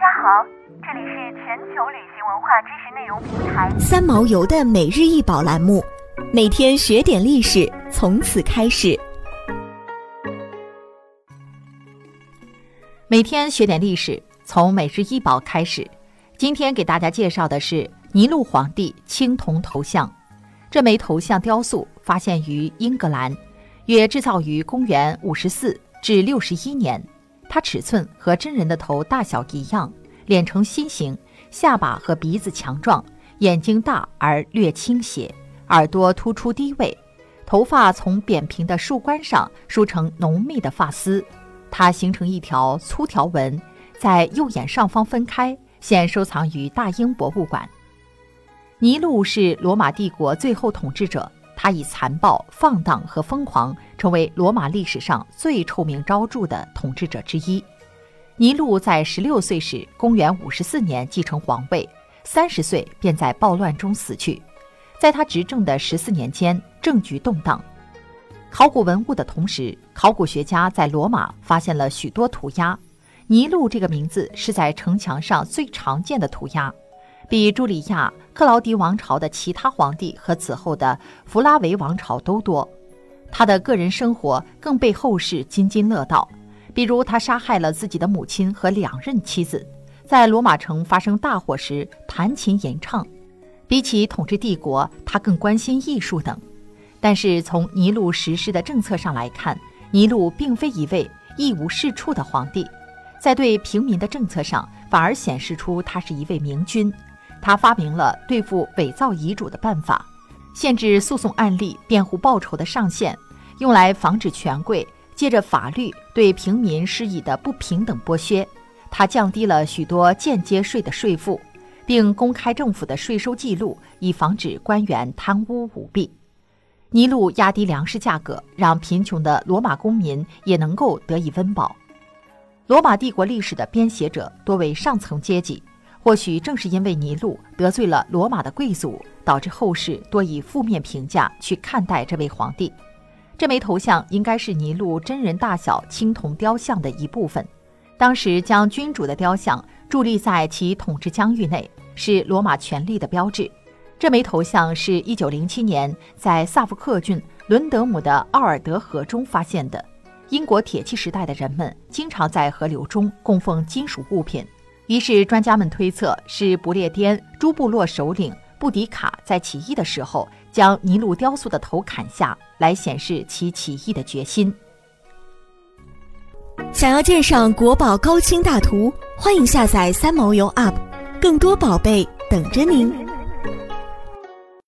家好，这里是全球旅行文化知识内容平台三毛游的每日一宝栏目，每天学点历史，从此开始。每天学点历史，从每日一宝开始。今天给大家介绍的是尼禄皇帝青铜头像。这枚头像雕塑发现于英格兰，约制造于公元五十四至六十一年。它尺寸和真人的头大小一样，脸呈心形，下巴和鼻子强壮，眼睛大而略倾斜，耳朵突出低位，头发从扁平的树冠上梳成浓密的发丝，它形成一条粗条纹，在右眼上方分开，现收藏于大英博物馆。尼禄是罗马帝国最后统治者。他以残暴、放荡和疯狂，成为罗马历史上最臭名昭著的统治者之一。尼禄在十六岁时，公元五十四年继承皇位，三十岁便在暴乱中死去。在他执政的十四年间，政局动荡。考古文物的同时，考古学家在罗马发现了许多涂鸦。尼禄这个名字是在城墙上最常见的涂鸦。比朱里亚、克劳迪王朝的其他皇帝和此后的弗拉维王朝都多。他的个人生活更被后世津津乐道，比如他杀害了自己的母亲和两任妻子，在罗马城发生大火时弹琴吟唱。比起统治帝国，他更关心艺术等。但是从尼禄实施的政策上来看，尼禄并非一位一无是处的皇帝，在对平民的政策上反而显示出他是一位明君。他发明了对付伪造遗嘱的办法，限制诉讼案例辩护报酬的上限，用来防止权贵借着法律对平民施以的不平等剥削。他降低了许多间接税的税负，并公开政府的税收记录，以防止官员贪污舞弊。尼禄压低粮食价格，让贫穷的罗马公民也能够得以温饱。罗马帝国历史的编写者多为上层阶级。或许正是因为尼禄得罪了罗马的贵族，导致后世多以负面评价去看待这位皇帝。这枚头像应该是尼禄真人大小青铜雕像的一部分。当时将君主的雕像伫立在其统治疆域内，是罗马权力的标志。这枚头像是一九零七年在萨福克郡伦德姆的奥尔德河中发现的。英国铁器时代的人们经常在河流中供奉金属物品。于是，专家们推测是不列颠诸部落首领布迪卡在起义的时候将尼禄雕塑的头砍下来，显示其起义的决心。想要鉴赏国宝高清大图，欢迎下载三毛游 App，更多宝贝等着您。